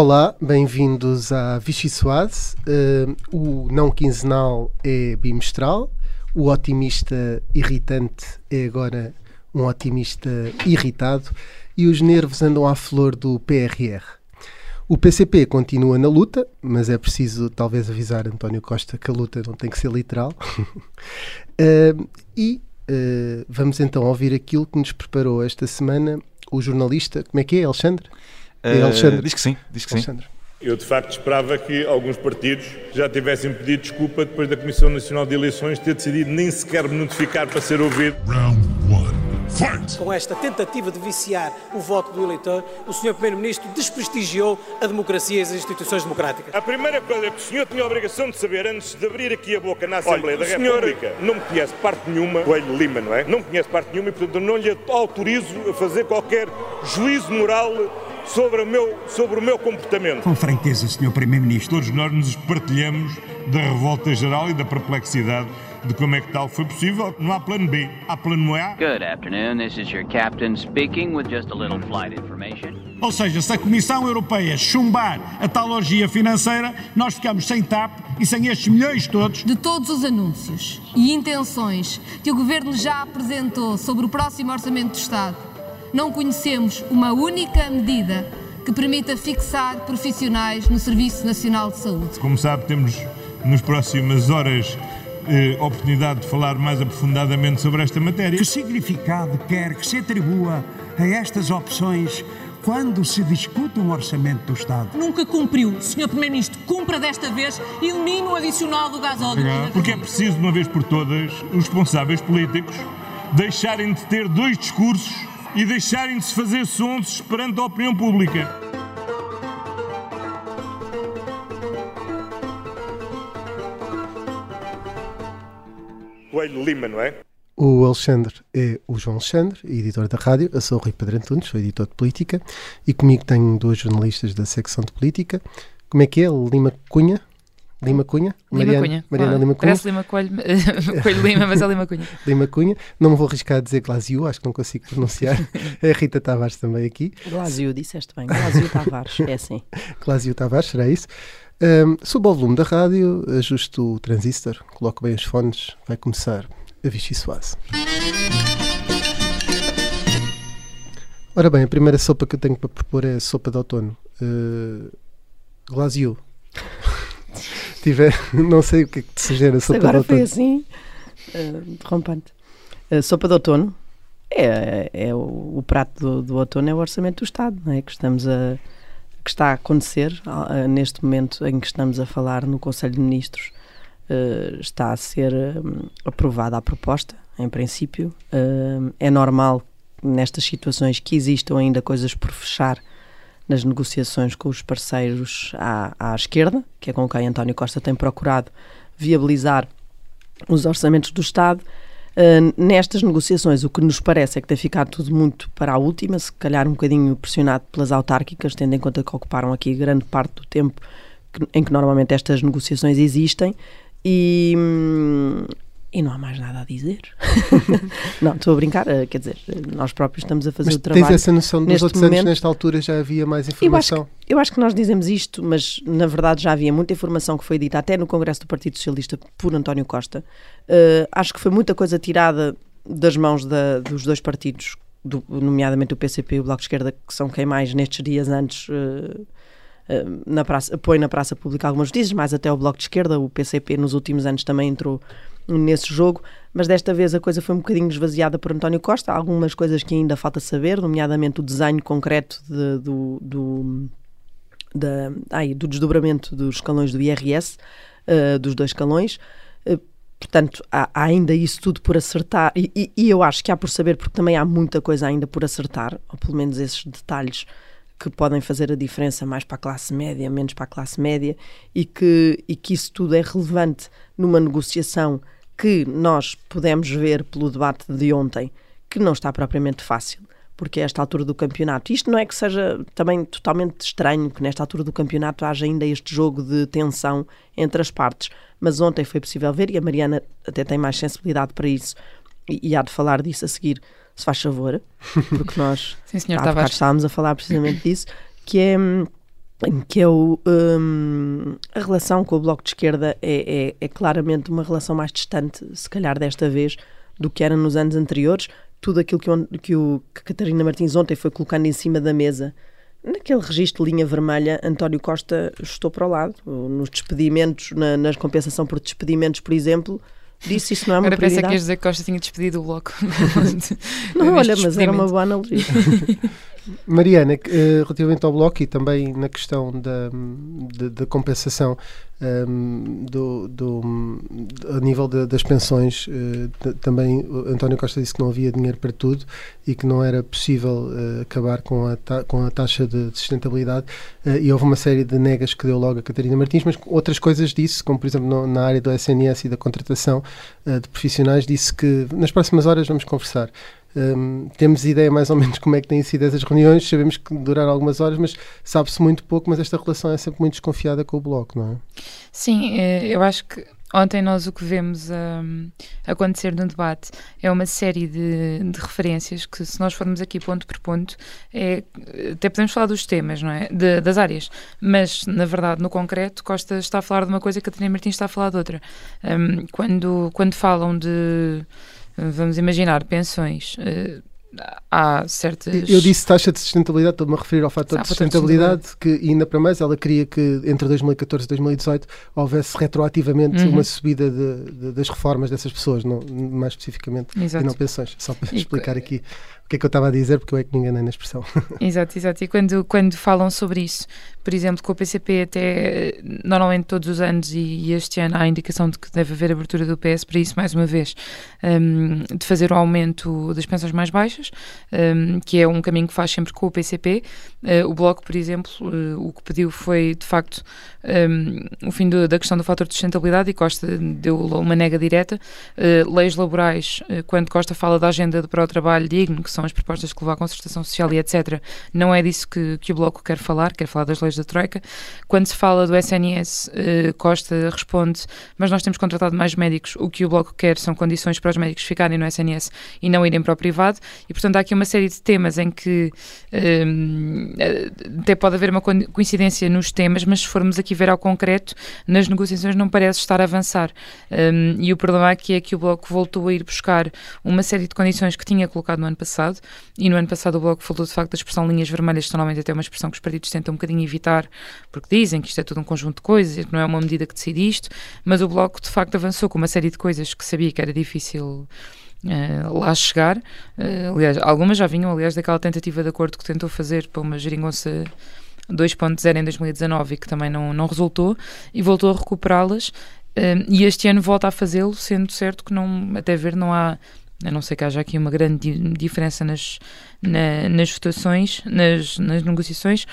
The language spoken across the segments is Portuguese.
Olá, bem-vindos à Vichy Soase. Uh, o não quinzenal é bimestral, o otimista irritante é agora um otimista irritado e os nervos andam à flor do PRR. O PCP continua na luta, mas é preciso talvez avisar António Costa que a luta não tem que ser literal. uh, e uh, vamos então ouvir aquilo que nos preparou esta semana o jornalista, como é que é, Alexandre? É Alexandre? diz que sim, diz que Alexandre. sim. Eu, de facto, esperava que alguns partidos já tivessem pedido desculpa depois da Comissão Nacional de Eleições ter decidido nem sequer me notificar para ser ouvido. Round one. Com esta tentativa de viciar o voto do eleitor, o Sr. Primeiro-Ministro desprestigiou a democracia e as instituições democráticas. A primeira coisa que o senhor tinha a obrigação de saber antes de abrir aqui a boca na Assembleia Olha, da República não me conhece parte nenhuma, Coelho Lima, não é? Não me conhece parte nenhuma e, portanto, não lhe autorizo a fazer qualquer juízo moral sobre o meu, sobre o meu comportamento. Com franqueza, Sr. Primeiro-Ministro, todos nós nos partilhamos da revolta geral e da perplexidade de como é que tal foi possível. Não há plano B, há plano A. Good afternoon, this is your captain speaking with just a little flight information. Ou seja, se a Comissão Europeia chumbar a tal orgia financeira, nós ficamos sem TAP e sem estes milhões todos. De todos os anúncios e intenções que o Governo já apresentou sobre o próximo Orçamento do Estado, não conhecemos uma única medida que permita fixar profissionais no Serviço Nacional de Saúde. Como sabe, temos nas próximas horas eh, oportunidade de falar mais aprofundadamente sobre esta matéria. Que significado quer que se atribua a estas opções quando se discute um orçamento do Estado? Nunca cumpriu. Senhor Primeiro-Ministro, cumpra desta vez e elimine o adicional do gás óleo. Porque é preciso, de uma vez por todas, os responsáveis políticos deixarem de ter dois discursos e deixarem de se fazer sons perante a opinião pública. Coelho Lima, não é? O Alexandre é o João Alexandre, editor da rádio. Eu sou o Rui Pedro Antunes, sou editor de política. E comigo tenho dois jornalistas da secção de política. Como é que é? Lima Cunha? Lima Cunha? Lima Mariana, Cunha. Mariana Lima Cunha. Parece Lima Coelho, Coelho Lima, mas é Lima Cunha. Lima Cunha. Não me vou arriscar a dizer Glasio, acho que não consigo pronunciar. É a Rita Tavares também aqui. Glasio, disseste bem. Glasio Tavares, é assim. Glasio Tavares, será isso? Um, subo o volume da rádio, ajusto o transistor, coloco bem os fones, vai começar a Vichy Soase. Ora bem, a primeira sopa que eu tenho para propor é a sopa de outono. Uh, Glasio. Tiver, não sei o que é que te sugere a sopa Agora de outono. Agora foi assim, uh, derrompante. A sopa de outono é, é o, o prato do, do, outono, é o orçamento do Estado, não é? Que estamos a que está a acontecer uh, neste momento em que estamos a falar no Conselho de Ministros. Uh, está a ser um, aprovada a proposta, em princípio. Uh, é normal nestas situações que existam ainda coisas por fechar nas negociações com os parceiros à, à esquerda, que é com quem António Costa tem procurado viabilizar os orçamentos do Estado. Uh, nestas negociações, o que nos parece é que tem ficado tudo muito para a última, se calhar um bocadinho pressionado pelas autárquicas, tendo em conta que ocuparam aqui grande parte do tempo que, em que normalmente estas negociações existem. E, hum, e não há mais nada a dizer. não, estou a brincar, eh, quer dizer, nós próprios estamos a fazer mas o trabalho. Tens essa noção dos outros momento, anos, nesta altura já havia mais informação? Eu acho, que, eu acho, que, nós dizemos isto, mas na verdade já havia muita informação que foi dita até no Congresso do Partido Socialista por António Costa. Uh, acho que foi muita coisa tirada das mãos da, dos dois partidos, do, nomeadamente o PCP e o Bloco de Esquerda, que são quem mais nestes dias antes. Uh, na praça, põe na praça pública algumas notícias, mais até o Bloco de Esquerda, o PCP nos últimos anos também entrou nesse jogo, mas desta vez a coisa foi um bocadinho esvaziada por António Costa. Há algumas coisas que ainda falta saber, nomeadamente o desenho concreto de, do, do, da, ai, do desdobramento dos escalões do IRS, uh, dos dois escalões. Uh, portanto, há, há, ainda isso tudo por acertar, e, e, e, eu acho que há por saber, porque também há muita coisa ainda por acertar, ou pelo menos esses detalhes que podem fazer a diferença mais para a classe média, menos para a classe média, e que, e que isso tudo é relevante numa negociação que nós pudemos ver pelo debate de ontem que não está propriamente fácil, porque a esta altura do campeonato, isto não é que seja também totalmente estranho que nesta altura do campeonato haja ainda este jogo de tensão entre as partes, mas ontem foi possível ver e a Mariana até tem mais sensibilidade para isso e, e há de falar disso a seguir, se faz favor, porque nós Sim, senhor há estávamos a falar precisamente disso, que é hum, em que eu, um, a relação com o Bloco de Esquerda é, é, é, claramente uma relação mais distante, se calhar desta vez, do que era nos anos anteriores. Tudo aquilo que, eu, que, o, que Catarina Martins ontem foi colocando em cima da mesa, naquele registro de linha vermelha, António Costa estou para o lado. Nos despedimentos, na, na compensação por despedimentos, por exemplo, disse isso não é uma Agora prioridade. Agora pensei que ias dizer que Costa tinha despedido o Bloco. não, olha, mas era uma boa analogia. Mariana, eh, relativamente ao Bloco e também na questão da, compensação um, ehm, do, do, a nível de, das pensões, uh, também António Costa disse que não havia dinheiro para tudo e que não era possível uh, acabar com a, ta, com a taxa de sustentabilidade e houve uma série de negas que deu logo a Catarina Martins, mas outras coisas disse, como por exemplo no, na área do SNS e da contratação de profissionais, disse que nas próximas horas vamos conversar. Um, temos ideia mais ou menos como é que têm sido essas reuniões, sabemos que duraram algumas horas, mas sabe-se muito pouco, mas esta relação é sempre muito desconfiada com o Bloco, não é? Sim, eh, eu acho que ontem nós o que vemos um, acontecer no debate é uma série de, de, referências que, se nós formos aqui ponto por ponto, é, até podemos falar dos temas, não é? De, das áreas, mas na verdade, no concreto, Costa está a falar de uma coisa e Catarina Martins está a falar de outra. Um, quando, quando falam de vamos imaginar, pensões. Uh, há certas. Eu disse taxa de sustentabilidade, estou-me a referir ao fator de sustentabilidade, que ainda para mais ela queria que entre 2014 e 2018 houvesse retroativamente uhum. uma subida de, de, das reformas dessas pessoas, não, mais especificamente, Exato. e não pensões. Só para e, explicar aqui o que é que eu estava a dizer, porque eu é que me enganei na expressão. Exato, exato. E quando, quando falam sobre isso, por exemplo, com o PCP, até normalmente todos os anos e, e este ano há a indicação de que deve haver abertura do PS para isso, mais uma vez, um, de fazer o aumento das pensões mais baixas, um, que é um caminho que faz sempre com o PCP. Uh, o Bloco, por exemplo, uh, o que pediu foi, de facto, um, o fim do, da questão do fator de sustentabilidade e Costa deu uma nega direta. Uh, leis laborais, quando Costa fala da agenda para o trabalho digno, que são as propostas que levam à concertação social e etc., não é disso que, que o Bloco quer falar, quer falar das leis da Troika. Quando se fala do SNS, uh, Costa responde, mas nós temos contratado mais médicos, o que o Bloco quer são condições para os médicos ficarem no SNS e não irem para o privado, e portanto há aqui uma série de temas em que um, eh, até pode haver uma coincidência nos temas, mas se formos aqui ver ao concreto, nas negociações não parece estar a avançar. Um, e o problema aqui é que o Bloco voltou a ir buscar uma série de condições que tinha colocado no ano passado passado, e no ano passado o Bloco falou de facto da expressão linhas vermelhas, que normalmente até é uma expressão que os partidos tentam um bocadinho evitar, porque dizem que isto é tudo um conjunto de coisas, não é uma medida que decide isto, mas o Bloco de facto avançou com uma série de coisas que sabia que era difícil Uh, lá chegar. Uh, aliás, algumas já vinham, aliás, daquela tentativa de acordo que tentou fazer para uma geringonça 2.0 em 2019 e que também não, não resultou, e voltou a recuperá-las. Uh, e este ano volta a fazê-lo, sendo certo que não, até ver não há a não ser que haja aqui uma grande diferença nas, na, nas votações, nas, nas negociações,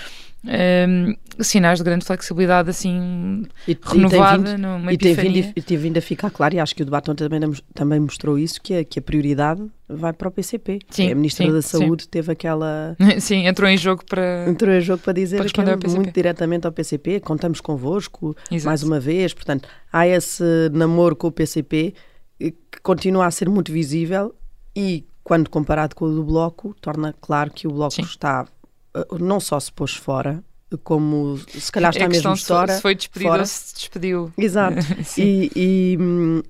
um, sinais de grande flexibilidade assim e, renovada e numa e tem, vindo, e tem vindo a ficar claro, e acho que o debate também, também mostrou isso, que a, que a prioridade vai para o PCP. Sim, a Ministra sim, da Saúde sim. teve aquela... Sim, entrou em jogo para... Entrou em jogo para dizer para que muito diretamente ao PCP, contamos convosco Exato. mais uma vez, portanto, há esse namoro com o PCP que continua a ser muito visível e, quando comparado com o do Bloco, torna claro que o Bloco Sim. está, eh, não só se pôs fora, como se calhar está é mesmo fora. Se foi despedido fora. ou se despediu. Exato. e, e,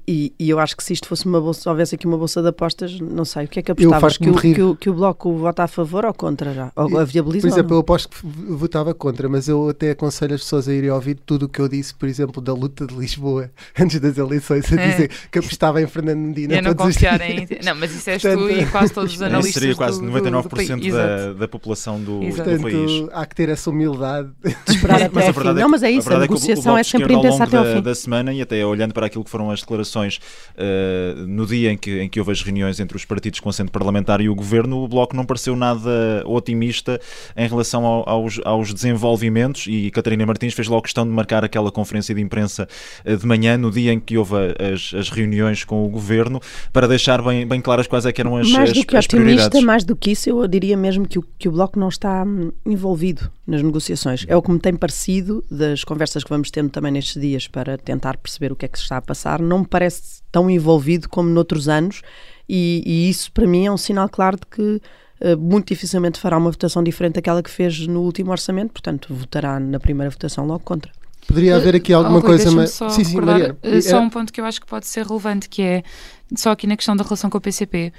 e, e, eu acho que se isto fosse uma bolsa, se houvesse aqui uma bolsa de apostas, não sei, o que é que apostavas? Que o, que, o, que o Bloco vota a favor ou contra já? Ou a viabiliza? Por exemplo, eu aposto que votava contra, mas eu até aconselho as pessoas a irem ouvir tudo o que eu disse, por exemplo, da luta de Lisboa antes das eleições, a dizer é. que apostava em Fernando Medina. Eu não confiar em... Não, mas isso és Portanto, tu e quase todos os analistas Seria quase do, 99% do, do da, da população do, do país. há que ter essa humildade De esperar até mas a fim. É não, mas é isso, a, a negociação é, é sempre intensa até ao fim. da semana e até olhando para aquilo que foram as declarações uh, no dia em que, em que houve as reuniões entre os partidos com assento parlamentar e o governo, o Bloco não pareceu nada otimista em relação ao, aos, aos desenvolvimentos e Catarina Martins fez logo questão de marcar aquela conferência de imprensa uh, de manhã, no dia em que houve as, as reuniões com o governo, para deixar bem, bem claras quais é que eram as, mais do as, que as otimista, mais do que isso, eu diria mesmo que o, que o Bloco não está hum, envolvido nas negociações É o que me tem parecido das conversas que vamos tendo também nestes dias para tentar perceber o que é que se está a passar. Não me parece tão envolvido como noutros anos, e, e isso para mim é um sinal claro de que uh, muito dificilmente fará uma votação diferente daquela que fez no último orçamento, portanto, votará na primeira votação logo contra. Poderia haver aqui alguma coisa mais. Só, sim, sim, Mariana. só um ponto que eu acho que pode ser relevante, que é só aqui na questão da relação com o PCP.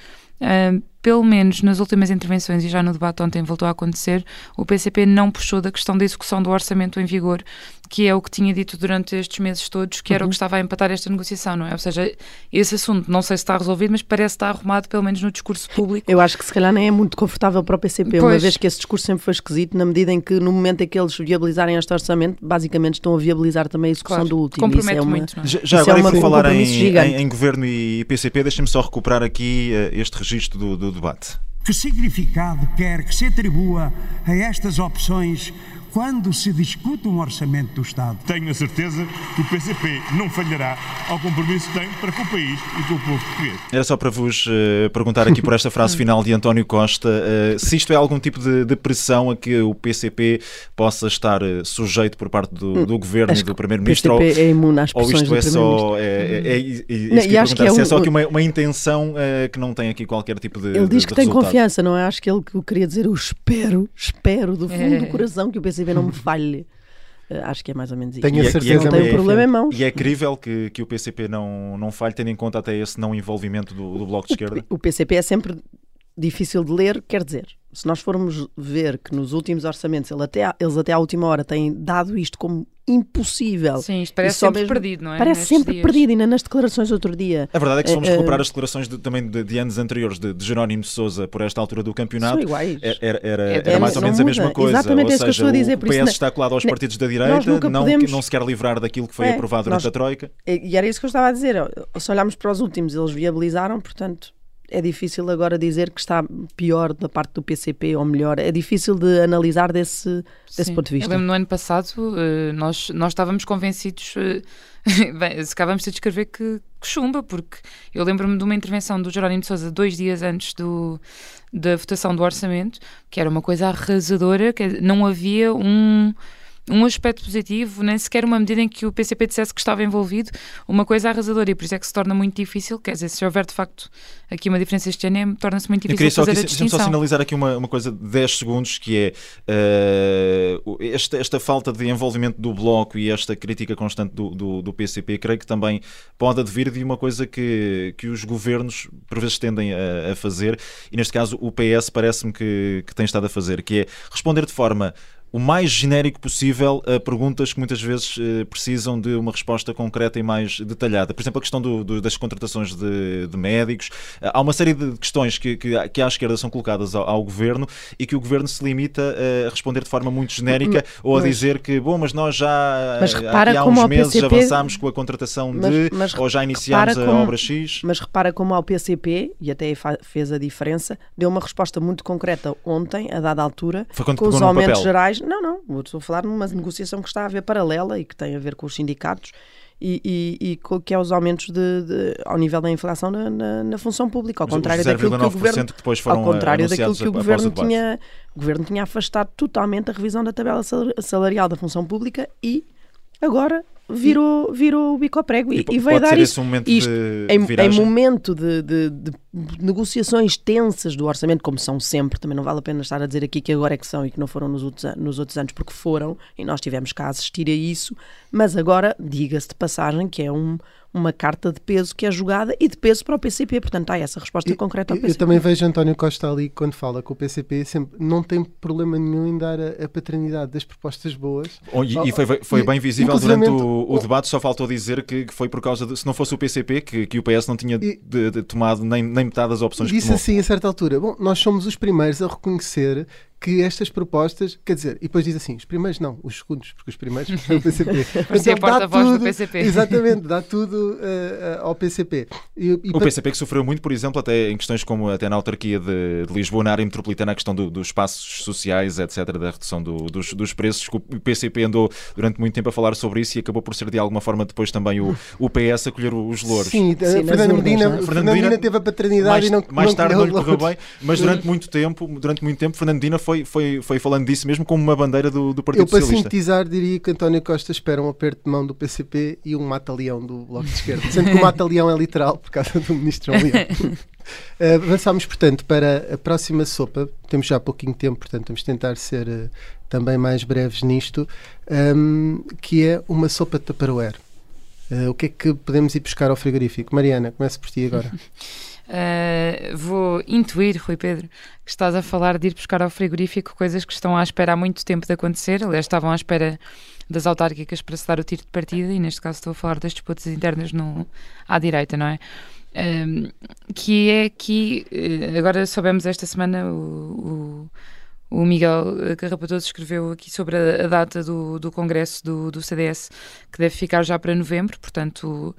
Pelo menos nas últimas intervenções e já no debate ontem voltou a acontecer, o PCP não puxou da questão da execução do orçamento em vigor, que é o que tinha dito durante estes meses todos, que era uhum. o que estava a empatar esta negociação, não é? Ou seja, esse assunto não sei se está resolvido, mas parece estar arrumado pelo menos no discurso público. Eu acho que se calhar nem é muito confortável para o PCP, pois. uma vez que esse discurso sempre foi esquisito, na medida em que no momento em que eles viabilizarem este orçamento, basicamente estão a viabilizar também a execução claro. do último. Compromete é uma, muito, não é? Já, já agora, é uma, por falar em, em, em, governo e PCP, deixem-me só recuperar aqui uh, este registro do, do debate. Que significado quer que se atribua a estas opções quando se discute um orçamento do Estado. Tenho a certeza que o PCP não falhará ao compromisso que tem para com o país e com o povo português. Era só para vos uh, perguntar aqui por esta frase final de António Costa, uh, se isto é algum tipo de, de, pressão a que o PCP possa estar uh, sujeito por parte do, do Governo e do Primeiro-Ministro. O PCP ou, é imune às ou isto é só, é, é, é, é, não, que é, um, se é só aqui uma, uma intenção que não tem aqui qualquer tipo de Ele diz de que tem confiança, não é? Acho que ele queria dizer, eu espero, espero do fundo do coração que o PCP não me falhe. Uh, acho que é mais ou menos isso. Tenho a certeza. não tem um problema em mãos. E é crível que, que o PCP não, não falhe, tendo em conta até esse não envolvimento do, do Bloco de Esquerda? O, o PCP é sempre difícil de ler, quer dizer, se nós formos ver que nos últimos orçamentos ele até, eles até à última hora têm dado isto como impossível. Sim, isto parece sempre mesmo, perdido, não é? Parece Nestes sempre dias. perdido, ainda nas declarações outro dia. A verdade é que se formos uh, recuperar as declarações de, também de, de, anos anteriores de, de, Jerónimo de Souza por esta altura do campeonato, iguais. Era, era, era, é, era mais ou menos muda. a mesma coisa. Exatamente, ou é isso que eu estou a dizer. O PS isso, está colado aos partidos da direita, não, podemos... não se quer livrar daquilo que foi é, aprovado durante nós, a Troika. E era isso que eu estava a dizer. Se olharmos para os últimos, eles viabilizaram, portanto, é difícil agora dizer que está pior da parte do PCP ou melhor. É difícil de analisar desse, desse ponto de vista. Eu lembro no ano passado eh, nós, nós estávamos convencidos, eh, bem, acabamos de descrever que, que chumba, porque eu lembro-me de uma intervenção do Jerónimo de Souza dois dias antes do, da votação do orçamento, que era uma coisa arrasadora, que não havia um um aspecto positivo, nem sequer uma medida em que o PCP dissesse que estava envolvido, uma coisa arrasadora, e por isso é que se torna muito difícil, quer dizer, se houver de facto aqui uma diferença este ano, é, torna-se muito difícil fazer aqui, a distinção. Deixa-me só sinalizar aqui uma, uma coisa de 10 segundos, que é uh, esta, esta falta de envolvimento do Bloco e esta crítica constante do, do, do, PCP, creio que também pode advir de uma coisa que, que os governos por vezes tendem a, a fazer, e neste caso o PS parece-me que, que tem estado a fazer, que é responder de forma o mais genérico possível a perguntas que muitas vezes eh, precisam de uma resposta concreta e mais detalhada. Por exemplo, a questão do, do, das contratações de, de, médicos. Há uma série de questões que, que, que à esquerda são colocadas ao, ao, governo e que o governo se limita a responder de forma muito genérica mas, ou a dizer que, bom, mas nós já mas há uns meses PCP, avançámos com a contratação de, mas, ou já iniciámos a como, obra X. Mas repara como ao PCP, e até fez a diferença, deu uma resposta muito concreta ontem, a dada altura, com os aumentos gerais não, não. Estou a falar numa negociação que está a haver paralela e que tem a ver com os sindicatos e, e, e que é os aumentos de, de, ao nível da inflação na, na, na função pública, ao contrário daquilo que o governo, que ao contrário daquilo que o governo tinha, o governo tinha afastado totalmente a revisão da tabela salarial da função pública e agora virou, virou o bico ao prego e, e, vai dar isso. Momento isto em, em, momento de, de, de, negociações tensas do orçamento, como são sempre, também não vale a pena estar a dizer aqui que agora é que são e que não foram nos outros, nos outros anos, porque foram, e nós tivemos a assistir a isso, mas agora, diga-se de passagem, que é um, uma carta de peso que é jogada e de peso para o PCP. Portanto, há essa resposta eu, concreta ao PCP. Eu também vejo António Costa ali, quando fala com o PCP, sempre não tem problema nenhum em dar a, a paternidade das propostas boas. Oh, e, e, foi, foi bem visível durante o, o, debate, só faltou dizer que, que, foi por causa de, se não fosse o PCP, que, que o PS não tinha de, de, tomado nem, nem metade das opções disse que tomou. assim a certa altura, bom, nós somos os primeiros a reconhecer que estas propostas, quer dizer, e depois diz assim, os primeiros não, os segundos, porque os primeiros são o PCP. Parecia a porta-voz do PCP. Exatamente, dá tudo uh, ao PCP. E, e o PCP que sofreu muito, por exemplo, até em questões como até na autarquia de, de Lisboa, na área metropolitana, a questão do, dos espaços sociais, etc., da redução do, dos, dos preços, o PCP andou durante muito tempo a falar sobre isso e acabou por ser de alguma forma depois também o, o PS a colher os louros. Sim, Sim Fernando Medina, Fernando Medina teve a paternidade mais, e não Mais tarde não lhe correu bem, mas durante muito tempo, durante muito tempo, Fernando Medina foi, foi, foi falando disso mesmo como uma bandeira do, do Partido Eu, para Socialista. sintetizar, diria que António Costa espera um aperto de mão do PCP e um mata-leão do Bloco de Esquerda. Sendo que o mata-leão é literal por causa do Ministro Leão. Uh, avançamos, portanto, para a próxima sopa. Temos já pouquinho tempo, portanto, vamos tentar ser uh, também mais breves nisto, um, que é uma sopa de Tupperware. Uh, o que é que podemos ir buscar ao frigorífico? Mariana, começa por ti agora. Uh, vou intuir, Rui Pedro, que estás a falar de ir buscar ao frigorífico coisas que estão à espera há muito tempo de acontecer. Aliás, estavam à espera das autárquicas para se dar o tiro de partida, e neste caso estou a falar das disputas internas no, à direita, não é? Um, que é que agora soubemos esta semana o, o, o Miguel Carrapatoso escreveu aqui sobre a, a data do, do congresso do, do, CDS que deve ficar já para novembro, portanto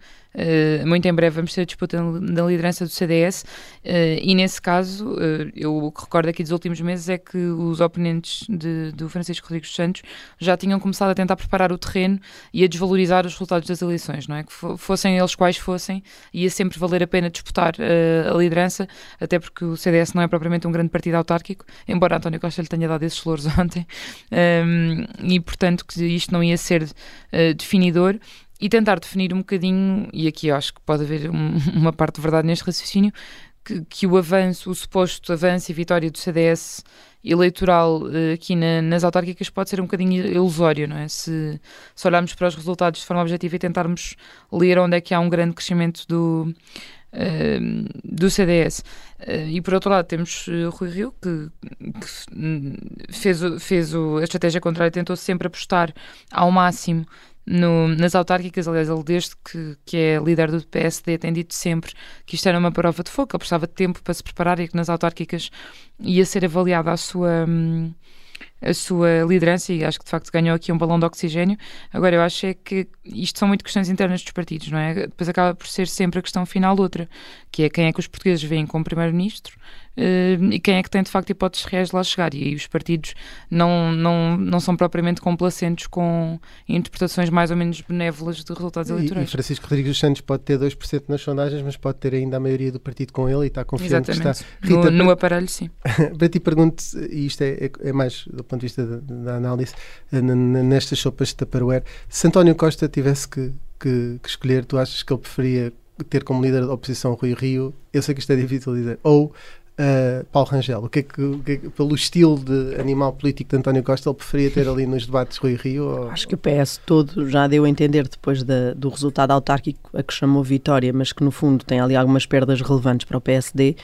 muito em breve vamos ter a disputa da liderança do CDS uh, e nesse caso uh, eu o que recordo aqui dos últimos meses é que os oponentes de, do Francisco Rodrigues Santos já tinham começado a tentar preparar o terreno e a desvalorizar os resultados das eleições, não é? Que fossem eles quais fossem, ia sempre valer a pena disputar uh, a liderança, até porque o CDS não é propriamente um grande partido autárquico, embora António Costa lhe tenha dado esses louros ontem, um, e portanto que isto não ia ser uh, definidor e tentar definir um bocadinho, e aqui acho que pode haver um, uma parte de verdade neste raciocínio, que, que, o avanço, o suposto avanço e vitória do CDS eleitoral uh, aqui na, nas autárquicas pode ser um bocadinho ilusório, não é? Se, se olharmos para os resultados de forma objetiva e tentarmos ler onde é que há um grande crescimento do, uh, do CDS. Uh, e por outro lado temos Rui Rio, que, que fez, fez o, a estratégia contrária, tentou sempre apostar ao máximo no, nas autárquicas, aliás, ele desde que, que é líder do PSD tem dito sempre que isto era uma prova de fogo, ele precisava de tempo para se preparar e que nas autárquicas ia ser avaliada a sua, a sua liderança e acho que de facto ganhou aqui um balão de oxigênio. Agora, eu acho é que isto são muito questões internas dos partidos, não é? Depois acaba por ser sempre a questão final outra, que é quem é que os portugueses veem como primeiro-ministro e quem é que tem de facto hipóteses reais de lá chegar. E aí os partidos não, não, não são propriamente complacentes com interpretações mais ou menos benévolas de resultados eleitorais. E, e Francisco Rodrigues dos Santos pode ter 2% nas sondagens, mas pode ter ainda a maioria do partido com ele e está confiante Exatamente. que está. Rita, no, no aparelho, sim. para ti pergunto, e isto é, é, é, mais do ponto de vista da, da análise, eh, nestas sopas de Tupperware, se António Costa tivesse que, que, que escolher, tu achas que ele preferia ter como líder da oposição Rui Rio, eu sei que isto é difícil dizer, ou Uh, Paulo Rangel, o que, é que, o que, é que, pelo estilo de animal político de António Costa, ele preferia ter ali nos debates Rui Rio? Ou... Acho que o PS todo já deu a entender depois da, do resultado autárquico a que chamou vitória, mas que no fundo tem ali algumas perdas relevantes para o PSD,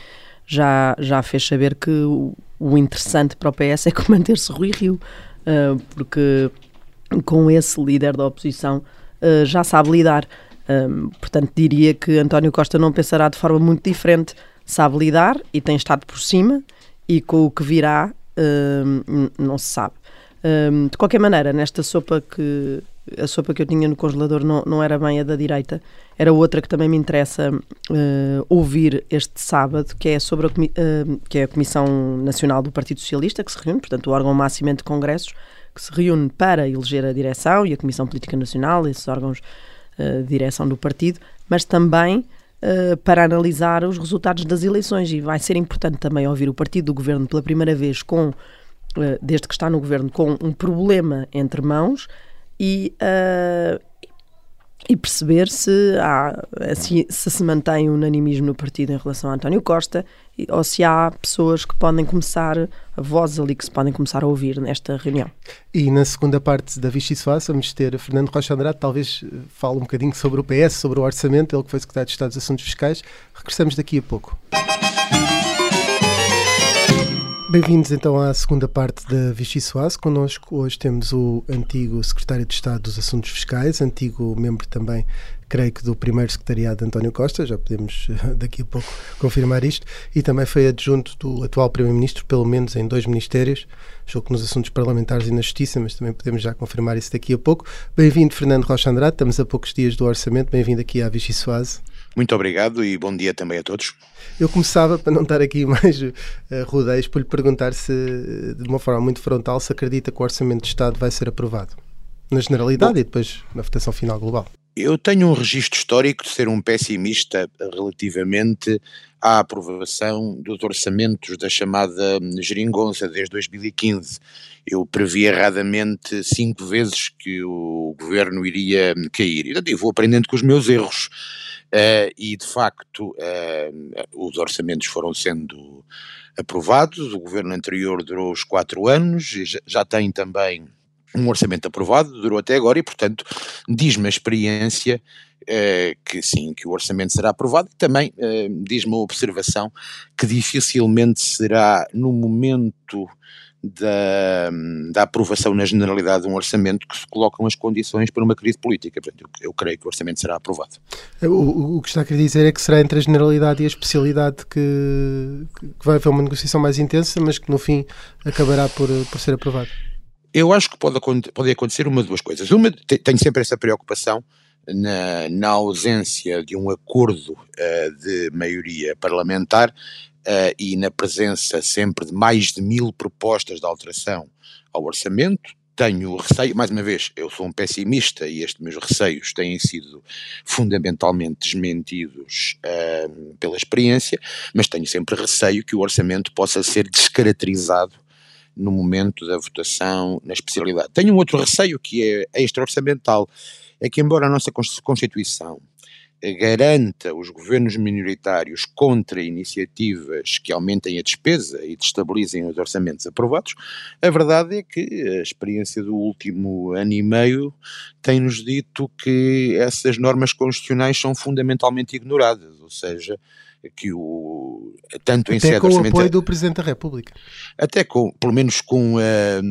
já, já fez saber que o, o interessante para o PS é que manter-se Rui Rio, uh, porque com esse líder da oposição uh, já sabe lidar. portanto, diria que António Costa não pensará de forma muito diferente sabe lidar e tem estado por cima e com o que virá hum, não se sabe. Hum, de qualquer maneira, nesta sopa que a sopa que eu tinha no congelador não, não era bem a da direita, era outra que também me interessa uh, ouvir este sábado, que é sobre a, uh, que é a Comissão Nacional do Partido Socialista, que se reúne, portanto, o órgão máximo de congressos, que se reúne para eleger a direção e a Comissão Política Nacional, esses órgãos uh, de direção do partido, mas também uh, para analisar os resultados das eleições. E vai ser importante também ouvir o partido do governo pela primeira vez com, uh, desde que está no governo, com um problema entre mãos. E, uh, e perceber se, há, se, se se mantém unanimismo no partido em relação a António Costa ou se há pessoas que podem começar, vozes ali que se podem começar a ouvir nesta reunião. E na segunda parte da Vichy vamos ter Fernando Rocha Andrade, talvez eh, fale um bocadinho sobre o PS, sobre o orçamento, ele que foi secretário de Estado dos Assuntos Fiscais. Regressamos daqui a pouco. Bem-vindos então à segunda parte da Vichy Soares. Connosco hoje temos o antigo secretário de Estado dos Assuntos Fiscais, antigo membro também creio que do primeiro secretariado António Costa, já podemos daqui a pouco confirmar isto, e também foi adjunto do atual Primeiro-Ministro, pelo menos em dois ministérios, julgo que nos assuntos parlamentares e na Justiça, mas também podemos já confirmar isso daqui a pouco. Bem-vindo, Fernando Rocha Andrade, estamos a poucos dias do orçamento, bem-vindo aqui à Vichy Soase. Muito obrigado e bom dia também a todos. Eu começava, para não estar aqui mais uh, rodeios, por lhe perguntar se, de uma forma muito frontal, se acredita que o Orçamento de Estado vai ser aprovado. Na generalidade Bom, e depois na votação final global. Eu tenho um registro histórico de ser um pessimista relativamente à aprovação dos orçamentos da chamada geringonça desde 2015. Eu previ erradamente cinco vezes que o governo iria cair. E vou aprendendo com os meus erros. Uh, e de facto uh, os orçamentos foram sendo aprovados. O governo anterior durou os quatro anos e já, tem também um orçamento aprovado, durou até agora e, portanto, diz-me a experiência eh, que sim, que o orçamento será aprovado e também diz-me a observação que dificilmente será no momento da, da, aprovação na generalidade de um orçamento que se colocam as condições para uma crise política. Portanto, eu, eu creio que o orçamento será aprovado. O, o, que está a querer dizer é que será entre a generalidade e a especialidade que, que vai haver uma negociação mais intensa, mas que no fim acabará por, por ser aprovado. Eu acho que pode, pode acontecer uma de duas coisas. Uma, tenho sempre essa preocupação na, na ausência de um acordo uh, de maioria parlamentar uh, e na presença sempre de mais de mil propostas de alteração ao orçamento. Tenho receio, mais uma vez, eu sou um pessimista e estes meus receios têm sido fundamentalmente desmentidos uh, pela experiência, mas tenho sempre receio que o orçamento possa ser descaracterizado no momento da votação na especialidade. Tenho um outro receio que é extra-orçamental, é que embora a nossa Constituição garanta os governos minoritários contra iniciativas que aumentem a despesa e destabilizem os orçamentos aprovados, a verdade é que a experiência do último ano e meio tem-nos dito que essas normas constitucionais são fundamentalmente ignoradas, ou seja, que o tanto até em sede com o apoio do Presidente da República. Até com pelo menos com a,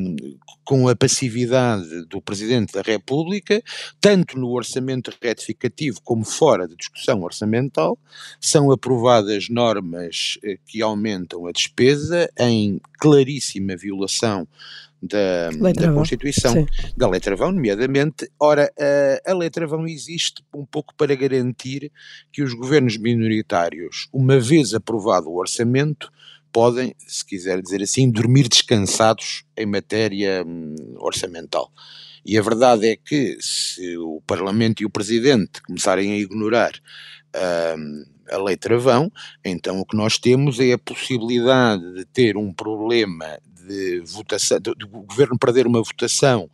com a passividade do Presidente da República tanto no orçamento retificativo como fora da discussão orçamental são aprovadas normas eh, que aumentam a despesa em claríssima violação da, da Constituição, Sim. da letra vão, nomeadamente. Ora, a, a letra vão existe um pouco para garantir que os governos minoritários, uma vez aprovado o orçamento, podem, se quiser dizer assim, dormir descansados em matéria hum, orçamental. E a verdade é que se o Parlamento e o Presidente começarem a ignorar hum, a lei travão, então o que nós temos é a possibilidade de ter um problema de votação, do, do governo perder uma votação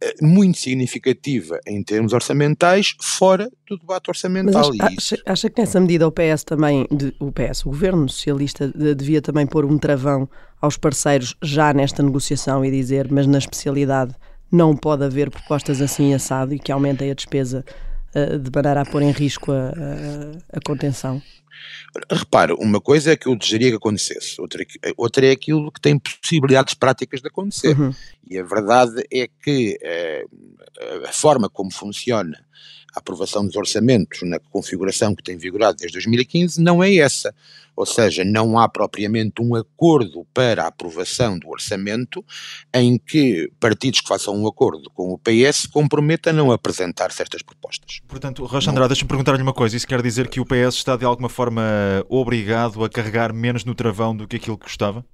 eh, muito significativa em termos orçamentais fora do debate orçamental. Mas acha, acha, que nessa medida o PS também, de, o PS, o governo socialista, de, devia também pôr um travão aos parceiros já nesta negociação e dizer, mas na especialidade não pode haver propostas assim assado e que aumentem a despesa de maneira a pôr em risco a, a, a contenção? Repara, uma coisa é que eu desejaria que acontecesse, outra, outra é aquilo que tem possibilidades práticas de acontecer. Uhum. E a verdade é que eh, a forma como funciona a aprovação dos orçamentos na configuração que tem vigorado desde 2015 não é essa. Ou seja, não há propriamente um acordo para a aprovação do orçamento em que partidos que façam um acordo com o PS se comprometam a não apresentar certas propostas. Portanto, Rocha Andrade, deixa-me perguntar-lhe uma coisa. Isso quer dizer que o PS está de alguma forma obrigado a carregar menos no travão do que aquilo que gostava?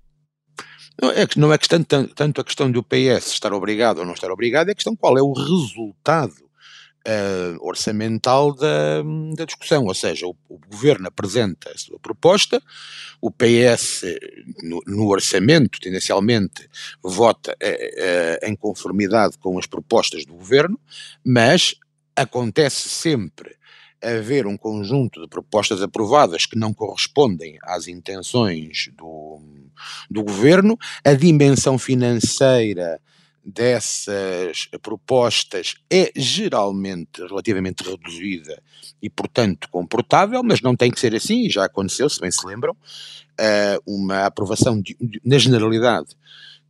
Não é, não é questão, tanto a questão do PS estar obrigado ou não estar obrigado, é a questão qual é o resultado uh, orçamental da, da, discussão, ou seja, o, o, governo apresenta a sua proposta, o PS no, no orçamento tendencialmente vota uh, uh, em conformidade com as propostas do governo, mas acontece sempre haver um conjunto de propostas aprovadas que não correspondem às intenções do, do governo, a dimensão financeira dessas propostas é geralmente relativamente reduzida e, portanto, comportável, mas não tem que ser assim, e já aconteceu, se bem se lembram, uh, uma aprovação de, de, na generalidade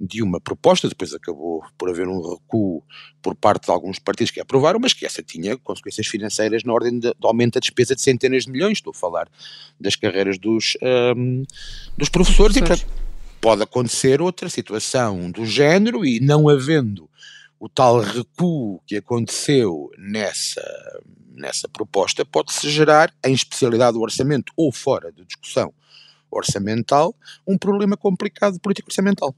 de uma proposta, depois acabou por haver um recuo por parte de alguns partidos que aprovaram, mas que essa tinha consequências financeiras na ordem de, de aumento da despesa de centenas de milhões, estou a falar das carreiras dos, um, dos professores, professores. e portanto pode acontecer outra situação do género e não havendo o tal recuo que aconteceu nessa, nessa proposta, pode-se gerar, em especialidade do orçamento ou fora de discussão orçamental, um problema complicado de política orçamental.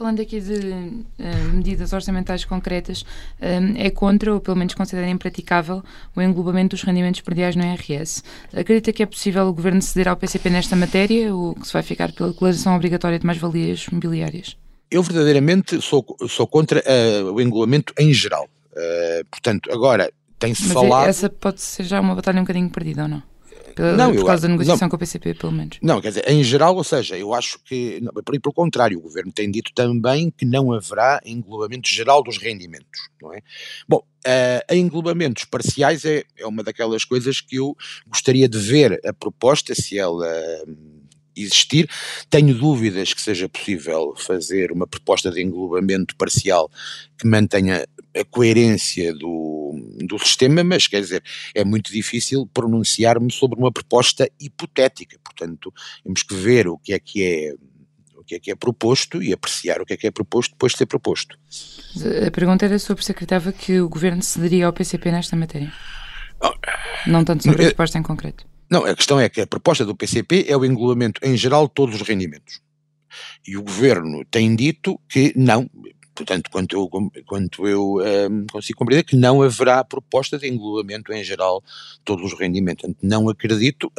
Falando aqui de uh, medidas orçamentais concretas, um, é contra, ou pelo menos considera impraticável, o englobamento dos rendimentos perdiais no IRS. Acredita que é possível o Governo ceder ao PCP nesta matéria ou que se vai ficar pela declaração obrigatória de mais-valias mobiliárias? Eu verdadeiramente sou, sou contra uh, o englobamento em geral. Uh, portanto, agora tem-se falado. Essa pode ser já uma batalha um bocadinho perdida ou não? Pela, não, por causa da negociação não, com o PCP, pelo menos. Não, quer dizer, em geral, ou seja, eu acho que, não, pelo contrário, o Governo tem dito também que não haverá englobamento geral dos rendimentos, não é? Bom, uh, englobamentos parciais é, é uma daquelas coisas que eu gostaria de ver a proposta, se ela existir. Tenho dúvidas que seja possível fazer uma proposta de englobamento parcial que mantenha a coerência do, do sistema, mas quer dizer, é muito difícil pronunciar-me sobre uma proposta hipotética. Portanto, temos que ver o que é que é o que é que é proposto e apreciar o que é que é proposto depois de ser proposto. A pergunta era sobre se acreditava que o governo cederia ao PCP nesta matéria. Oh, Não tanto sobre a proposta em concreto. Não, a questão é que a proposta do PCP é o englobamento em geral de todos os rendimentos. E o governo tem dito que não, portanto, quanto eu, quanto eu um, consigo compreender, que não haverá proposta de englobamento em geral de todos os rendimentos. Portanto, não acredito,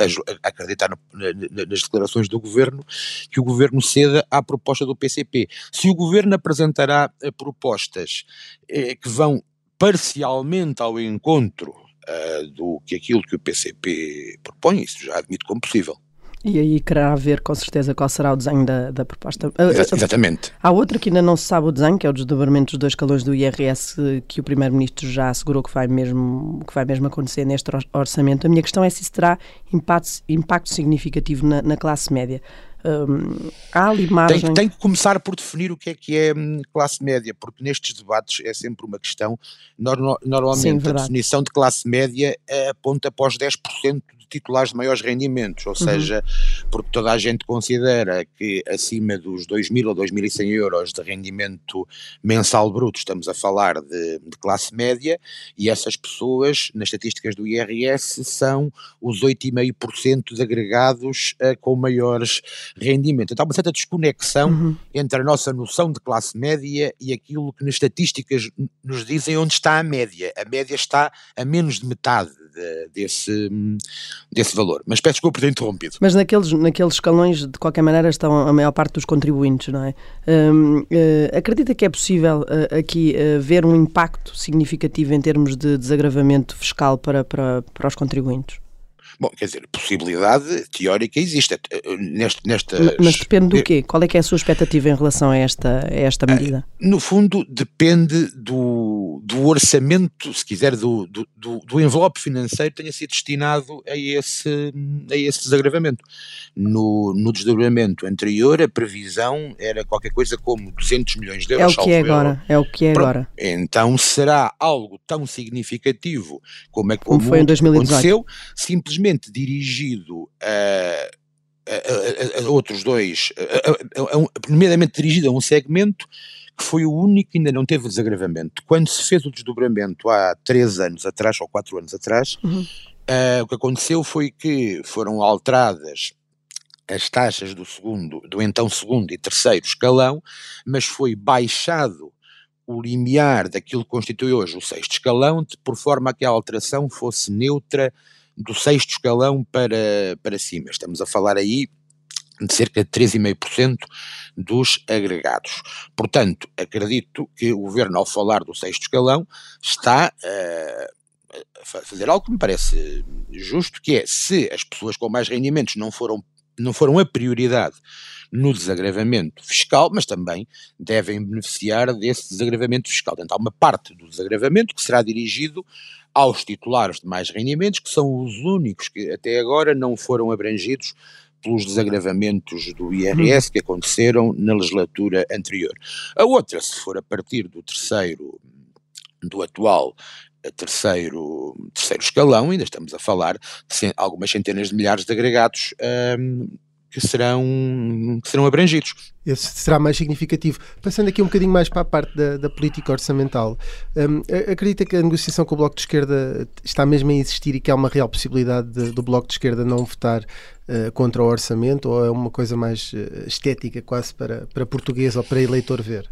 acreditar nas declarações do governo, que o governo ceda à proposta do PCP. Se o governo apresentará eh, propostas eh, que vão parcialmente ao encontro uh, do que aquilo que o PCP propõe, isso já admito como possível. E aí querá ver com certeza qual será o desenho da, da proposta. exatamente. Há outra que ainda não se sabe o desenho, que é o desdobramento dos dois calões do IRS, que o Primeiro-Ministro já assegurou que vai, mesmo, que vai mesmo acontecer neste orçamento. A minha questão é se isso terá impacto, impacto significativo na, na classe média. Um, há ali margem... Tem, tem, que começar por definir o que é que é hum, classe média, porque nestes debates é sempre uma questão. normalmente Sim, a definição de classe média aponta para os 10% titulares de maiores rendimentos, ou uhum. seja, porque toda a gente considera que acima dos 2.000 ou 2.100 euros de rendimento mensal bruto estamos a falar de, de, classe média e essas pessoas, nas estatísticas do IRS, são os 8,5% de agregados uh, com maiores rendimentos. Então há uma certa desconexão uhum. entre a nossa noção de classe média e aquilo que nas estatísticas nos dizem onde está a média. A média está a menos de metade de, desse, desse valor. Mas peço desculpa por ter interrompido. Mas naqueles, naqueles escalões, de qualquer maneira, estão a maior parte dos contribuintes, não é? Um, uh, acredita que é possível uh, aqui uh, ver um impacto significativo em termos de desagravamento fiscal para, para, para os contribuintes? Bom, quer dizer, possibilidade teórica existe. Eh, neste, nesta Mas depende do quê? Qual é que é a sua expectativa em relação a esta, a esta medida? No fundo, depende do, do orçamento, se quiser, do, do, do envelope financeiro que tenha sido destinado a esse, a esse desagravamento. No, no desdobramento anterior, a previsão era qualquer coisa como 200 milhões de euros. É o que é agora. É o que é agora. Então será algo tão significativo como é como, como foi em 2018. aconteceu, simplesmente dirigido a, a, a, a outros dois, nomeadamente dirigido a um segmento que foi o único que ainda não teve desagravamento. Quando se fez o desdobramento há três anos atrás, ou quatro anos atrás, uhum. uh, o que aconteceu foi que foram alteradas as taxas do segundo, do então segundo e terceiro escalão, mas foi baixado o limiar daquilo que constitui hoje o sexto escalão, de, por forma a que a alteração fosse neutra do sexto escalão para, para cima. Estamos a falar aí de cerca de 3,5% dos agregados. Portanto, acredito que o governo, ao falar do sexto escalão, está uh, a fazer algo que me parece justo, que é se as pessoas com mais rendimentos não foram, não foram a prioridade no desagravamento fiscal, mas também devem beneficiar desse desagravamento fiscal. Portanto, há uma parte do desagravamento que será dirigido aos titulares de mais rendimentos, que são os únicos que até agora não foram abrangidos pelos desagravamentos do IRS que aconteceram na legislatura anterior. A outra, se for a partir do terceiro, do atual terceiro, terceiro escalão, ainda estamos a falar de algumas centenas de milhares de agregados um, que serão, que serão abrangidos. Esse será mais significativo. Passando aqui um bocadinho mais para a parte da, da política orçamental, um, acredita que a negociação com o Bloco de Esquerda está mesmo a existir e que há uma real possibilidade de, do Bloco de Esquerda não votar uh, contra o orçamento ou é uma coisa mais uh, estética, quase para, para português ou para eleitor ver?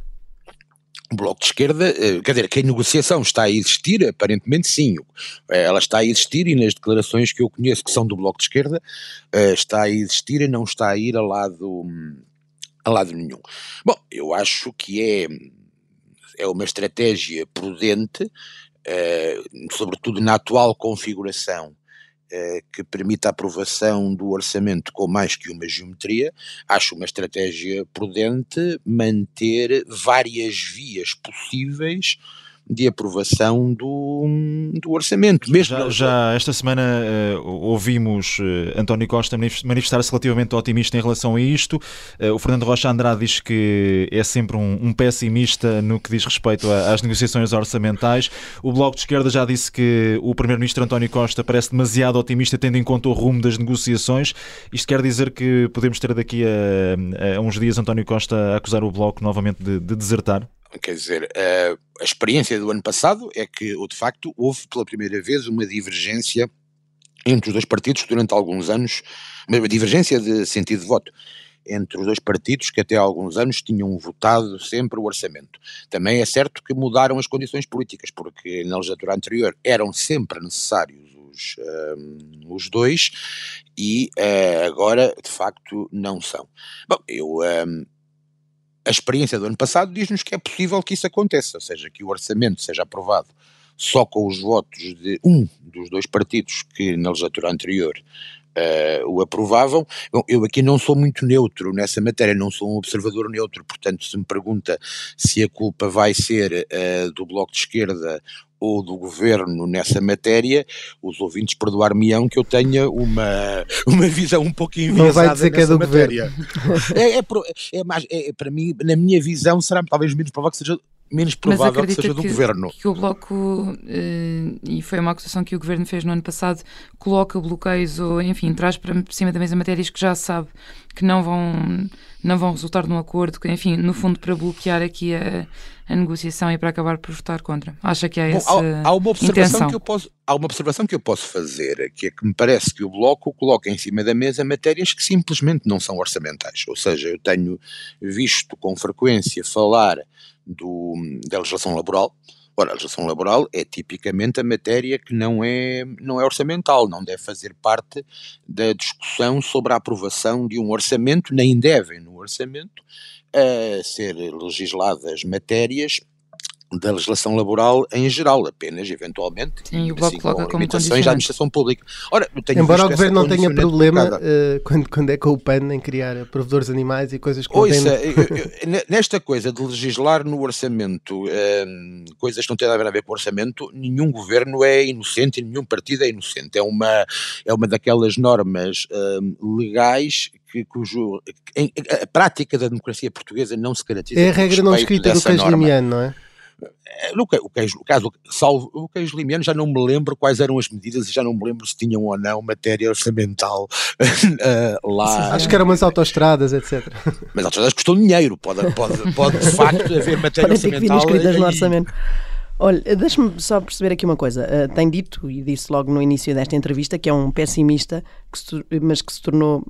O Bloco de Esquerda, eh, quer dizer, que a negociação está a existir, aparentemente sim, eh, ela está a existir e nas declarações que eu conheço que são do Bloco de Esquerda, eh, está a existir e não está a ir a lado, a lado nenhum. Bom, eu acho que é, é uma estratégia prudente, sobretudo na atual configuração que permita a aprovação do orçamento com mais que uma geometria, acho uma estratégia prudente manter várias vias possíveis de aprovação do, do orçamento. Mesmo já, já esta semana uh, ouvimos uh, António Costa manifestar-se relativamente otimista em relação a isto. Uh, o Fernando Rocha Andrade diz que é sempre um, um pessimista no que diz respeito a, às negociações orçamentais. O Bloco de Esquerda já disse que o Primeiro-Ministro António Costa parece demasiado otimista, tendo em conta o rumo das negociações. Isto quer dizer que podemos ter daqui a, a uns dias António Costa a acusar o Bloco novamente de, de desertar? Quer dizer, a, a experiência do ano passado é que, de facto, houve pela primeira vez uma divergência entre os dois partidos durante alguns anos, uma divergência de sentido de voto entre os dois partidos que até há alguns anos tinham votado sempre o orçamento. Também é certo que mudaram as condições políticas, porque na legislatura anterior eram sempre necessários os, um, os dois e uh, agora, de facto, não são. Bom, eu. Um, a experiência do ano passado diz-nos que é possível que isso aconteça, ou seja, que o orçamento seja aprovado só com os votos de um dos dois partidos que na legislatura anterior uh, o aprovavam. Bom, eu aqui não sou muito neutro nessa matéria, não sou um observador neutro, portanto, se me pergunta se a culpa vai ser uh, do Bloco de Esquerda ou do governo nessa matéria, os ouvintes perdoar-me-ão que eu tenha uma, uma visão um pouco enviesada Não vai dizer que é do matéria. governo. É, é, é, mais, é, para mim, na minha visão, será talvez menos provável que seja menos provável que seja do que, governo. Que o Bloco, eh, e foi uma acusação que o governo fez no ano passado, coloca bloqueios ou, enfim, traz para cima da mesa matérias que já sabe que não vão, não vão resultar num acordo, que, enfim, no fundo, para bloquear aqui a, a negociação e para acabar por votar contra. Acha que é essa há, há uma observação intenção. que eu posso Há uma observação que eu posso fazer, que é que me parece que o Bloco coloca em cima da mesa matérias que simplesmente não são orçamentais. Ou seja, eu tenho visto com frequência falar do, da legislação laboral. Ora, a legislação laboral é tipicamente a matéria que não é, não é orçamental, não deve fazer parte da discussão sobre a aprovação de um orçamento, nem devem no orçamento a ser legisladas matérias da legislação laboral em geral, apenas, eventualmente, Sim, o bloco assim, com limitações da administração pública. Ora, Embora o governo não tenha problema uh, quando, quando é com o PAN em criar provedores animais e coisas que Ouça, eu, eu, nesta coisa de legislar no orçamento uh, coisas que não têm nada a ver com o orçamento, nenhum governo é inocente e nenhum partido é inocente. É uma, é uma daquelas normas uh, legais que, cujo em, a prática da democracia portuguesa não se caracteriza. É a regra não escrita do Caslimiano, não é? É, no, o caso, caso salvo o caso limiano, já não me lembro quais eram as medidas e já não me lembro se tinham ou não matéria orçamental uh, lá. Acho que eram umas autoestradas, etc. Mas autoestradas custam dinheiro, pode, pode, pode de facto haver matéria orçamental. Podem no orçamento. Olha, deixa-me só perceber aqui uma coisa. Uh, tem dito, e disse logo no início desta entrevista, que é um pessimista, que se, mas que se tornou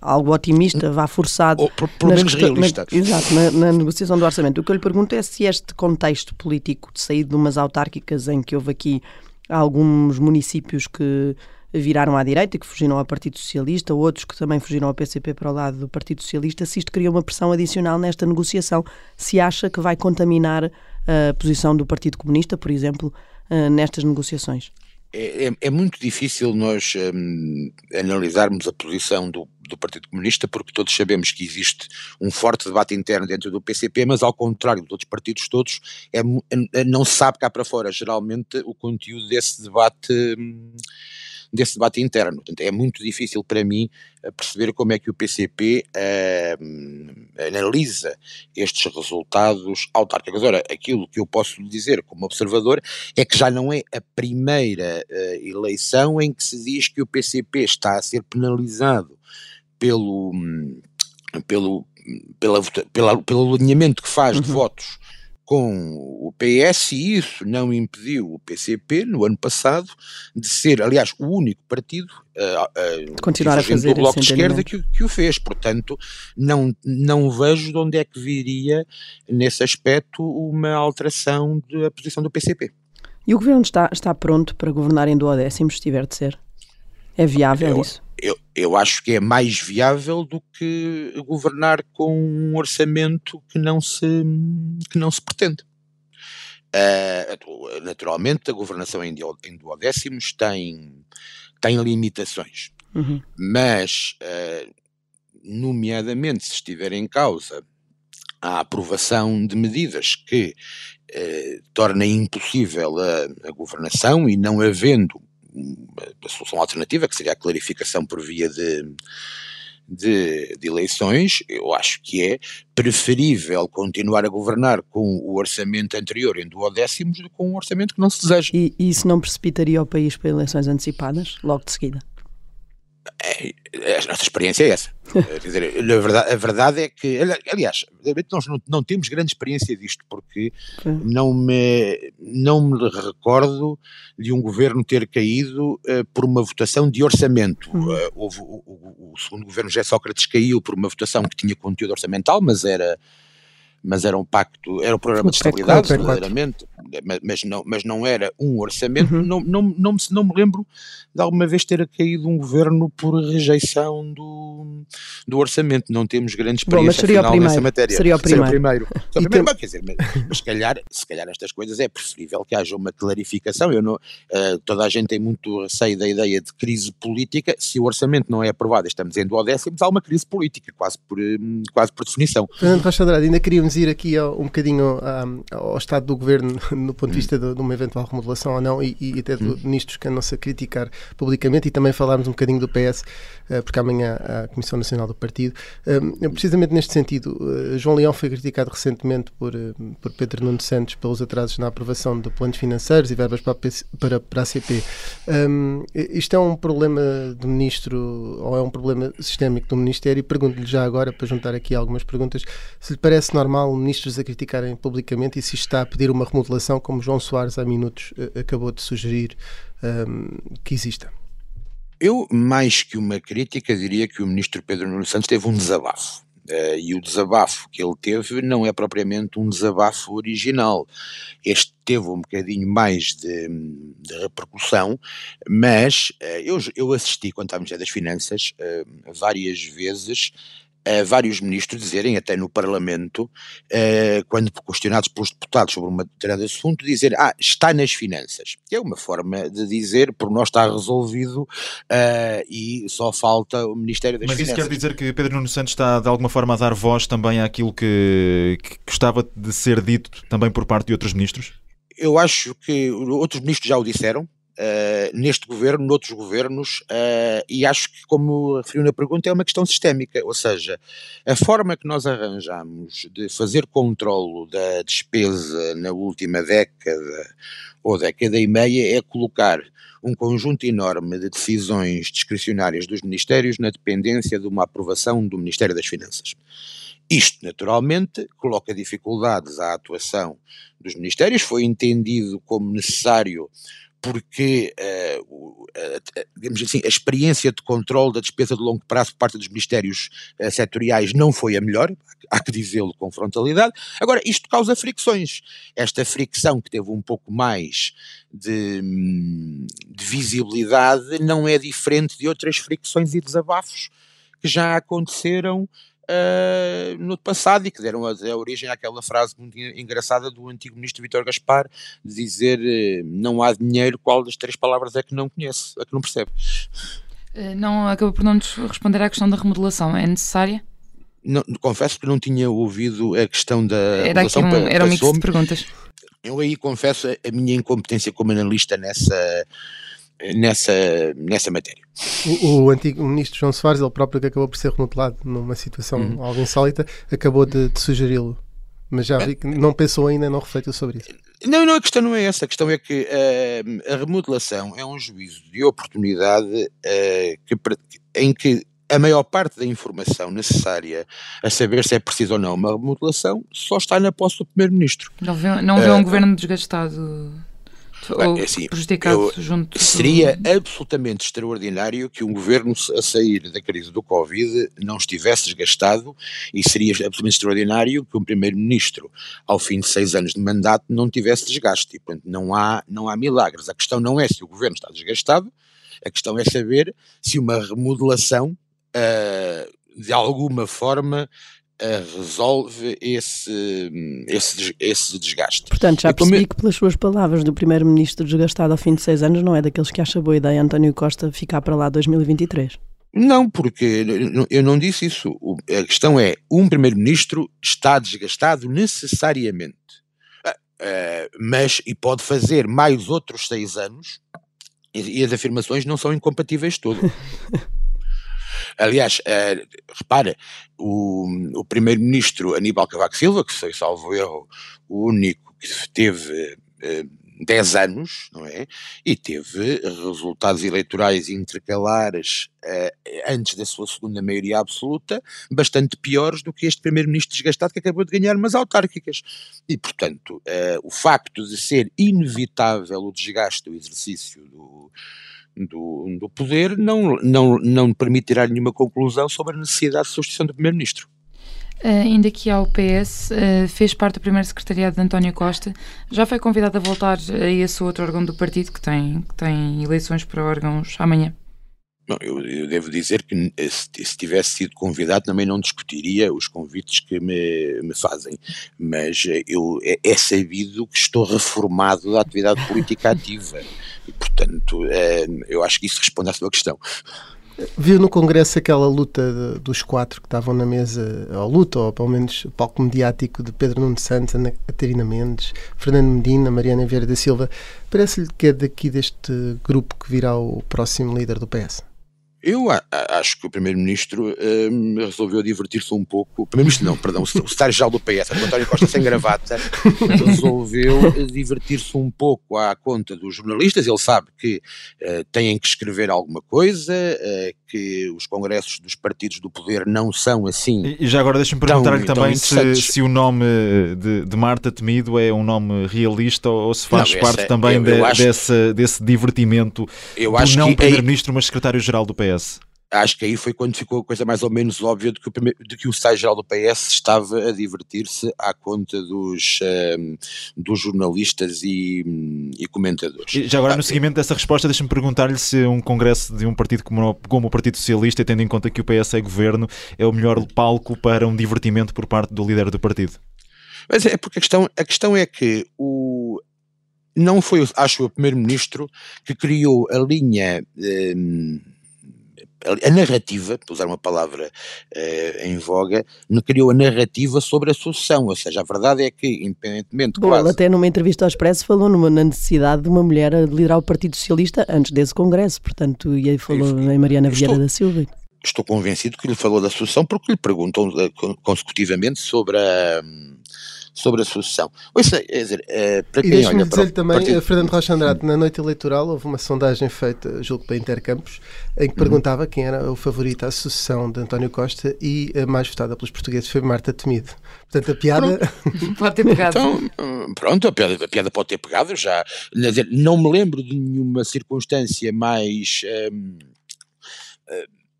algo otimista, vá forçado. Ou pelo menos realista. Na, exato, na, na, negociação do orçamento. O que eu lhe pergunto é se este contexto político de sair de umas autárquicas em que houve aqui alguns municípios que viraram à direita e que fugiram ao Partido Socialista, outros que também fugiram ao PCP para o lado do Partido Socialista, se isto cria uma pressão adicional nesta negociação, se acha que vai contaminar a posição do Partido Comunista, por exemplo, eh, nestas negociações. É, é, é, muito difícil nós um, analisarmos a posição do, do, Partido Comunista, porque todos sabemos que existe um forte debate interno dentro do PCP, mas ao contrário de outros partidos todos, é, é, não se sabe cá para fora geralmente o conteúdo desse debate. Um, desse debate interno. Portanto, é muito difícil para mim eh, perceber como é que o PCP uh, analisa estes resultados autárquicos. Agora, aquilo que eu posso dizer como observador é que já não é a primeira uh, eleição em que se diz que o PCP está a ser penalizado pelo, pelo, pela, pela, pelo alinhamento que faz uhum. de votos com o PS e isso não impediu o PCP no ano passado de ser, aliás, o único partido uh, uh, continuar a fazer o Bloco de Esquerda que, que, o fez. Portanto, não, não vejo de onde é que viria nesse aspecto uma alteração da posição do PCP. E o governo está, está pronto para governar em duodécimo, se tiver de ser? É viável eu, isso? Eu, eu acho que é mais viável do que governar com um orçamento que não se, que não se pretende. Uh, naturalmente, a governação em, duodécimos tem, tem limitações, uhum. mas, uh, nomeadamente, se estiver em causa a aprovação de medidas que uh, tornem impossível a, a governação e não havendo a solução alternativa, que seria a clarificação por via de, de, de, eleições, eu acho que é preferível continuar a governar com o orçamento anterior em duodécimos do que com um orçamento que não se deseja. E, e isso não precipitaria o país para eleições antecipadas, logo de seguida? É, a nossa experiência é essa. Quer dizer, a verdade, a verdade é que, aliás, nós não, não temos grande experiência disto, porque não me, não me recordo de um governo ter caído uh, por uma votação de orçamento. Uh, houve, o, o, o, segundo governo José Sócrates caiu por uma votação que tinha conteúdo orçamental, mas era mas era um pacto, era um programa de estabilidade, verdadeiramente, mas, não, mas não era um orçamento. Uhum. Não, não, não, me, não me lembro de alguma vez ter caído um governo por rejeição do, do orçamento. Não temos grande experiência Bom, final nessa matéria. Seria o primeiro. Seria o primeiro. Primeiro quer dizer, mas, mas se, calhar, se calhar estas coisas é preferível que haja uma clarificação. Eu não, uh, toda a gente tem muito receio da ideia de crise política. Se o orçamento não é aprovado, estamos em duodécimos, há uma crise política, quase por, hum, quase por definição. Fernando Rocha Andrade, ainda queria podemos ir aqui ao, um bocadinho um, ao estado do governo no ponto de vista de, de uma eventual remodelação ou não e, e até de hum. ministros que andam-se a criticar publicamente e também falarmos um bocadinho do PS, uh, porque amanhã há a Comissão Nacional do Partido. Um, precisamente neste sentido, uh, João Leão foi criticado recentemente por, por Pedro Nuno Santos pelos atrasos na aprovação de planos financeiros e verbas para, para, para a CP. Um, isto é um problema do ministro ou é um problema sistémico do Ministério? Pergunto-lhe já agora, para juntar aqui algumas perguntas, se lhe parece normal normal ministros a criticarem publicamente e se está a pedir uma remodelação, como João Soares há minutos uh, acabou de sugerir um, que exista? Eu, mais que uma crítica, diria que o ministro Pedro Nuno Santos teve um desabafo. Uh, e o desabafo que ele teve não é propriamente um desabafo original. Este teve um bocadinho mais de, de repercussão, mas uh, eu, eu assisti, quando estávamos das Finanças, uh, várias vezes uh, vários ministros dizerem, até no Parlamento, uh, quando questionados pelos deputados sobre uma determinado assunto, dizer, ah, está nas finanças. É uma forma de dizer, por nós está resolvido uh, e só falta o Ministério das Mas Finanças. Mas isso quer dizer que Pedro Nuno Santos está, de alguma forma, a dar voz também àquilo que, que gostava de ser dito também por parte de outros ministros? Eu acho que outros ministros já o disseram, uh, neste governo, noutros governos, uh, e acho que, como referiu na pergunta, é uma questão sistémica, ou seja, a forma que nós arranjamos de fazer controlo da despesa na última década ou década e meia é colocar um conjunto enorme de decisões discricionárias dos ministérios na dependência de uma aprovação do Ministério das Finanças. Isto, naturalmente, coloca dificuldades à atuação dos ministérios, foi entendido como necessário porque, uh, uh, digamos assim, a experiência de controle da despesa de longo prazo por parte dos ministérios setoriais não foi a melhor, há que dizê-lo com frontalidade. Agora, isto causa fricções. Esta fricção que teve um pouco mais de, de visibilidade não é diferente de outras fricções e desabafos que já aconteceram uh, no passado e que deram a, a, origem àquela frase muito engraçada do antigo ministro Vítor Gaspar, de dizer uh, não há dinheiro, qual das três palavras é que não conhece, é que não percebe? Uh, não, acabou por não nos responder à questão da remodelação, é necessária? Não, confesso que não tinha ouvido a questão da era aqui um, era um mix de perguntas. Eu aí confesso a minha incompetência como analista nessa nessa, nessa matéria. O, o antigo ministro João Soares, ele próprio que acabou por ser remodelado numa situação uhum. algo insólita, acabou de, de sugeri-lo. Mas já vi que não pensou ainda, não refletiu sobre isso. Não, não, a questão não é essa. A questão é que uh, a remodelação é um juízo de oportunidade uh, que, em que a maior parte da informação necessária a saber se é preciso ou não uma remodelação só está na posse do Primeiro-Ministro. Não vê, não vê uh, um governo desgastado ou assim, prejudicado eu, junto Seria do... absolutamente extraordinário que um governo a sair da crise do Covid não estivesse desgastado e seria absolutamente extraordinário que um primeiro-ministro ao fim de seis anos de mandato não tivesse desgaste. E, portanto, não há, não há milagres. A questão não é se o governo está desgastado, a questão é saber se uma remodelação uh, de alguma forma resolve esse, esse, esse desgaste. Portanto, já percebi que pelas suas palavras do Primeiro-Ministro desgastado ao fim de seis anos não é daqueles que acha boa ideia António Costa ficar para lá 2023. Não, porque eu não disse isso. A questão é, um Primeiro-Ministro está desgastado necessariamente, ah, ah, mas e pode fazer mais outros seis anos e as afirmações não são incompatíveis todas. Aliás, uh, repara, o, o primeiro-ministro Aníbal Cavaco Silva, que foi, salvo erro, o único que teve uh, 10 anos, não é? E teve resultados eleitorais intercalares uh, antes da sua segunda maioria absoluta bastante piores do que este primeiro-ministro desgastado que acabou de ganhar umas autárquicas. E, portanto, o facto de ser inevitável o desgaste do exercício do do, do poder não, não, não permitirá nenhuma conclusão sobre a necessidade de substituição do Primeiro-Ministro. Uh, ainda que ao PS, uh, fez parte do primeiro secretariado de António Costa, já foi convidado a voltar a esse outro órgão do partido que tem, que tem eleições para órgãos amanhã. Não, eu, eu, devo dizer que se, se, tivesse sido convidado também não discutiria os convites que me, me fazem, mas eh, eu, é, é, sabido que estou reformado da atividade política ativa e, portanto, é, eu acho que isso responde à sua questão. Viu no Congresso aquela luta de, dos quatro que estavam na mesa, ou luta, ou pelo menos palco mediático de Pedro Nuno Santos, Ana Catarina Mendes, Fernando Medina, Mariana Vieira da Silva. Parece-lhe que é daqui deste grupo que virá o próximo líder do PS? Eu a, a, acho que o Primeiro-Ministro um, resolveu divertir-se um pouco. Primeiro-Ministro não, perdão, o secretário-geral do PS, António Costa sem gravata, resolveu divertir-se um pouco à conta dos jornalistas. Ele sabe que uh, têm que escrever alguma coisa, uh, que os congressos dos partidos do poder não são assim. E já agora deixa-me perguntar-lhe também se, se, o nome de, de, Marta Temido é um nome realista ou se faz não, parte também eu, eu de, acho, desse, desse divertimento eu do não Primeiro-Ministro, mas Secretário-Geral do PS acho que aí foi quando ficou a coisa mais ou menos óbvia de que o, de que o secretário-geral do PS estava a divertir-se à conta dos, um, ehm, dos jornalistas e, e comentadores. Já agora, no seguimento dessa resposta, deixa-me perguntar-lhe se um congresso de um partido como, como o Partido Socialista, tendo em conta que o PS é governo, é o melhor palco para um divertimento por parte do líder do partido. Mas é porque a questão, a questão é que o, não foi, acho, o primeiro-ministro que criou a linha. Um, ehm, a narrativa, para usar uma palavra uh, em voga, criou a narrativa sobre a sucessão, ou seja, a verdade é que, independentemente... Bom, quase... até numa entrevista ao Expresso falou numa, na necessidade de uma mulher a liderar o Partido Socialista antes desse congresso, portanto, e aí falou eu, em Mariana Vieira estou, da Silva. Estou convencido que lhe falou da sucessão porque lhe perguntam uh, consecutivamente sobre a... Sobre a sucessão. Ouça, é dizer, é, para quem e para dizer-lhe também, partido... Fernando Rocha Andrade, na noite eleitoral houve uma sondagem feita, julgo para Intercampos, em que uhum. perguntava quem era o favorito à sucessão de António Costa e a mais votada pelos portugueses foi Marta Temido. Portanto, a piada pode ter pegado. Então, pronto, a piada, a piada, pode ter pegado. Já não me lembro de nenhuma circunstância mais. Hum,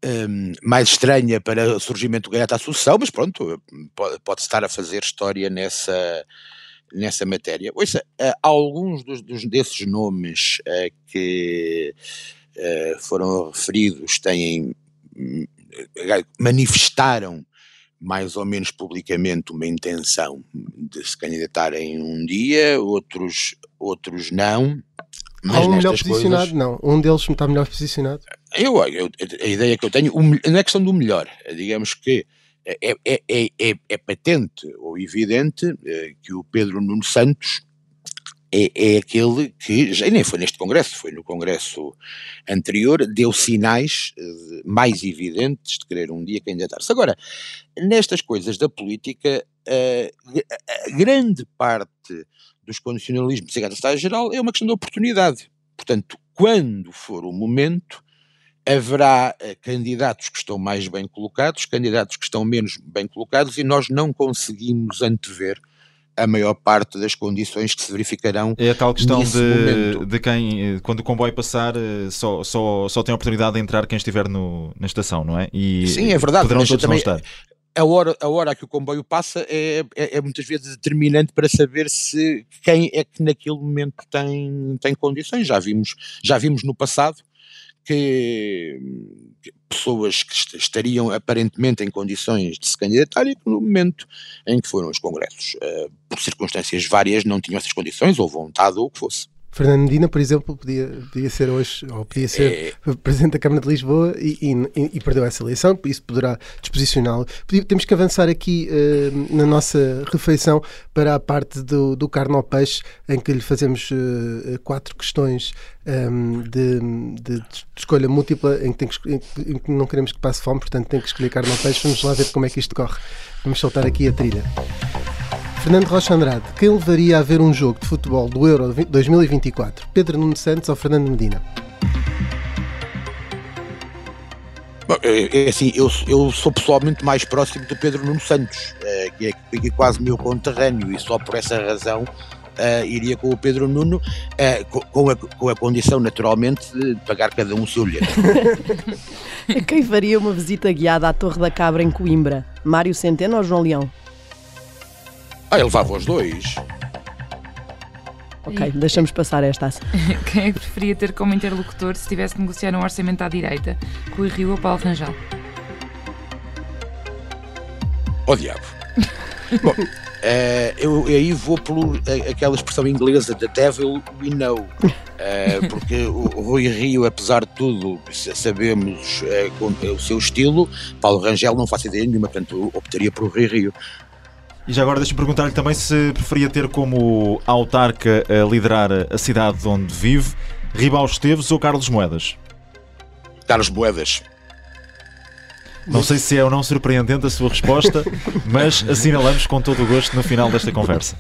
um, mais estranha para o surgimento do à sucessão, mas pronto, pode, estar a fazer história nessa, nessa matéria. Ouça, uh, alguns dos, dos, desses nomes uh, que uh, foram referidos têm hum, manifestaram mais ou menos publicamente uma intenção de se candidatarem um dia, outros, outros não. Mas Há um melhor posicionado? Coisas, não. Um deles está melhor posicionado? Eu, eu, a ideia que eu tenho, não é questão do melhor, é, digamos que é, é, é, é, é patente ou evidente é, que o Pedro Nuno Santos é, é aquele que, já nem foi neste Congresso, foi no Congresso anterior, deu sinais eh, mais evidentes de querer um dia candidatar-se. Agora, nestas coisas da política, a grande parte dos condicionalismos e a geral é uma questão de oportunidade. Portanto, quando for o momento, haverá uh, candidatos que estão mais bem colocados, candidatos que estão menos bem colocados, e nós não conseguimos antever a maior parte das condições que se verificarão. É a tal questão de, de quem, eh, quando o comboio passar, eh, só, só, só tem a oportunidade de entrar quem estiver no, na estação, não é? E Sim, é verdade. Poderão todos também, não estar. A hora, a hora que o comboio passa é, é, é, muitas vezes determinante para saber se quem é que naquele momento tem, tem condições. Já vimos, já vimos no passado que, que pessoas que estariam aparentemente em condições de se candidatar e que no momento em que foram os congressos, uh, por circunstâncias várias, não tinham essas condições ou vontade ou o que fosse. Fernando Medina, por exemplo, podia, podia ser hoje, ou podia ser é... Presidente da Câmara de Lisboa e, e, e perdeu essa eleição, isso poderá disposicioná-lo. Temos que avançar aqui uh, na nossa refeição para a parte do, do carne ao peixe, em que lhe fazemos uh, quatro questões um, ehm, de, de, escolha múltipla, em que, que, em que, não queremos que passe fome, portanto tem que escolher carne ao peixe. Vamos lá ver como é que isto corre. Vamos soltar aqui a trilha. Fernando Rocha Andrade, quem levaria a ver um jogo de futebol do Euro 2024? Pedro Nuno Santos ou Fernando Medina? Bom, é, é assim, eu, eu sou pessoalmente mais próximo do Pedro Nuno Santos, é, que é, quase meu conterrâneo, e só por essa razão uh, iria com o Pedro Nuno, uh, com, a, com a condição, naturalmente, de pagar cada um o seu bilhete. Quem faria uma visita guiada à Torre da Cabra em Coimbra? Mário Centeno ou João Leão? Ah, ele levava os dois. Ok, deixamos passar esta. Quem é que preferia ter como interlocutor se tivesse de negociar um orçamento à direita? Rui Rio ou Paulo Rangel? Oh, diabo. Bom, uh, eu aí vou por uh, aquela expressão inglesa The Devil We Know. Uh, porque o Rui Rio, apesar de tudo, sabemos o seu estilo, Paulo Rangel não faço ideia nenhuma, portanto optaria por Rui Rio. E já agora deixa-me perguntar-lhe também se preferia ter como autarca a liderar a cidade onde vive Ribal Esteves ou Carlos Moedas? Carlos Moedas. Não sei se é ou não surpreendente a sua resposta, mas assinalamos com todo o gosto no final desta conversa.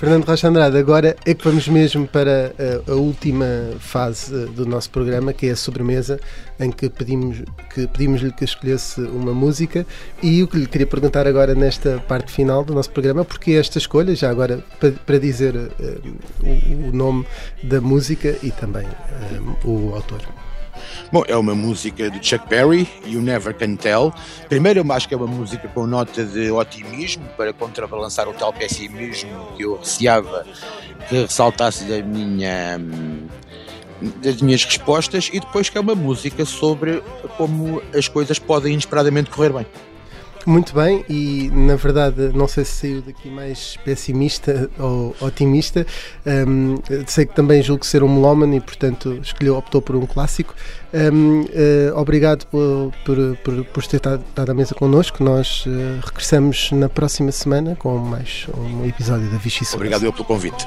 Fernando Rocha Andrade, agora é que vamos mesmo para a, a última fase eh, do nosso programa, que é a sobremesa, em que pedimos que pedimos-lhe que escolhesse uma música e o que lhe queria perguntar agora nesta parte final do nosso programa, porque esta escolha, já agora para, para dizer uh, o, o, nome da música e também uh, o autor. Bom, é uma música de Chuck Berry, You Never Can Tell. Primeiro, eu acho que é uma música com nota de otimismo, para contrabalançar o tal pessimismo que eu receava que ressaltasse da minha, das minhas respostas, e depois que é uma música sobre como as coisas podem inesperadamente correr bem. Muito bem, e na verdade não sei se saiu daqui mais pessimista ou otimista. Um, sei que também julgo ser um melómano e, portanto, escolheu, optou por um clássico. Um, uh, eh, obrigado por, por, por, por ter estado à mesa connosco. Nós uh, regressamos na próxima semana com mais um episódio da Vichy Obrigado eu pelo convite.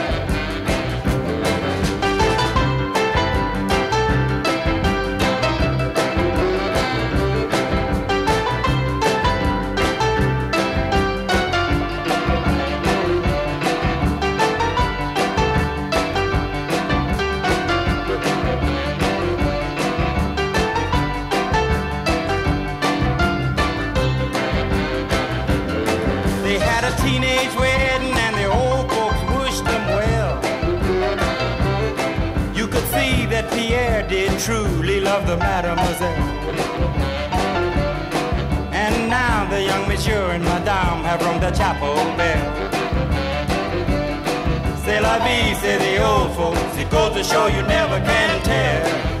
The chapel bell. C'est la vie, say the old folks. It goes to show you never can tell.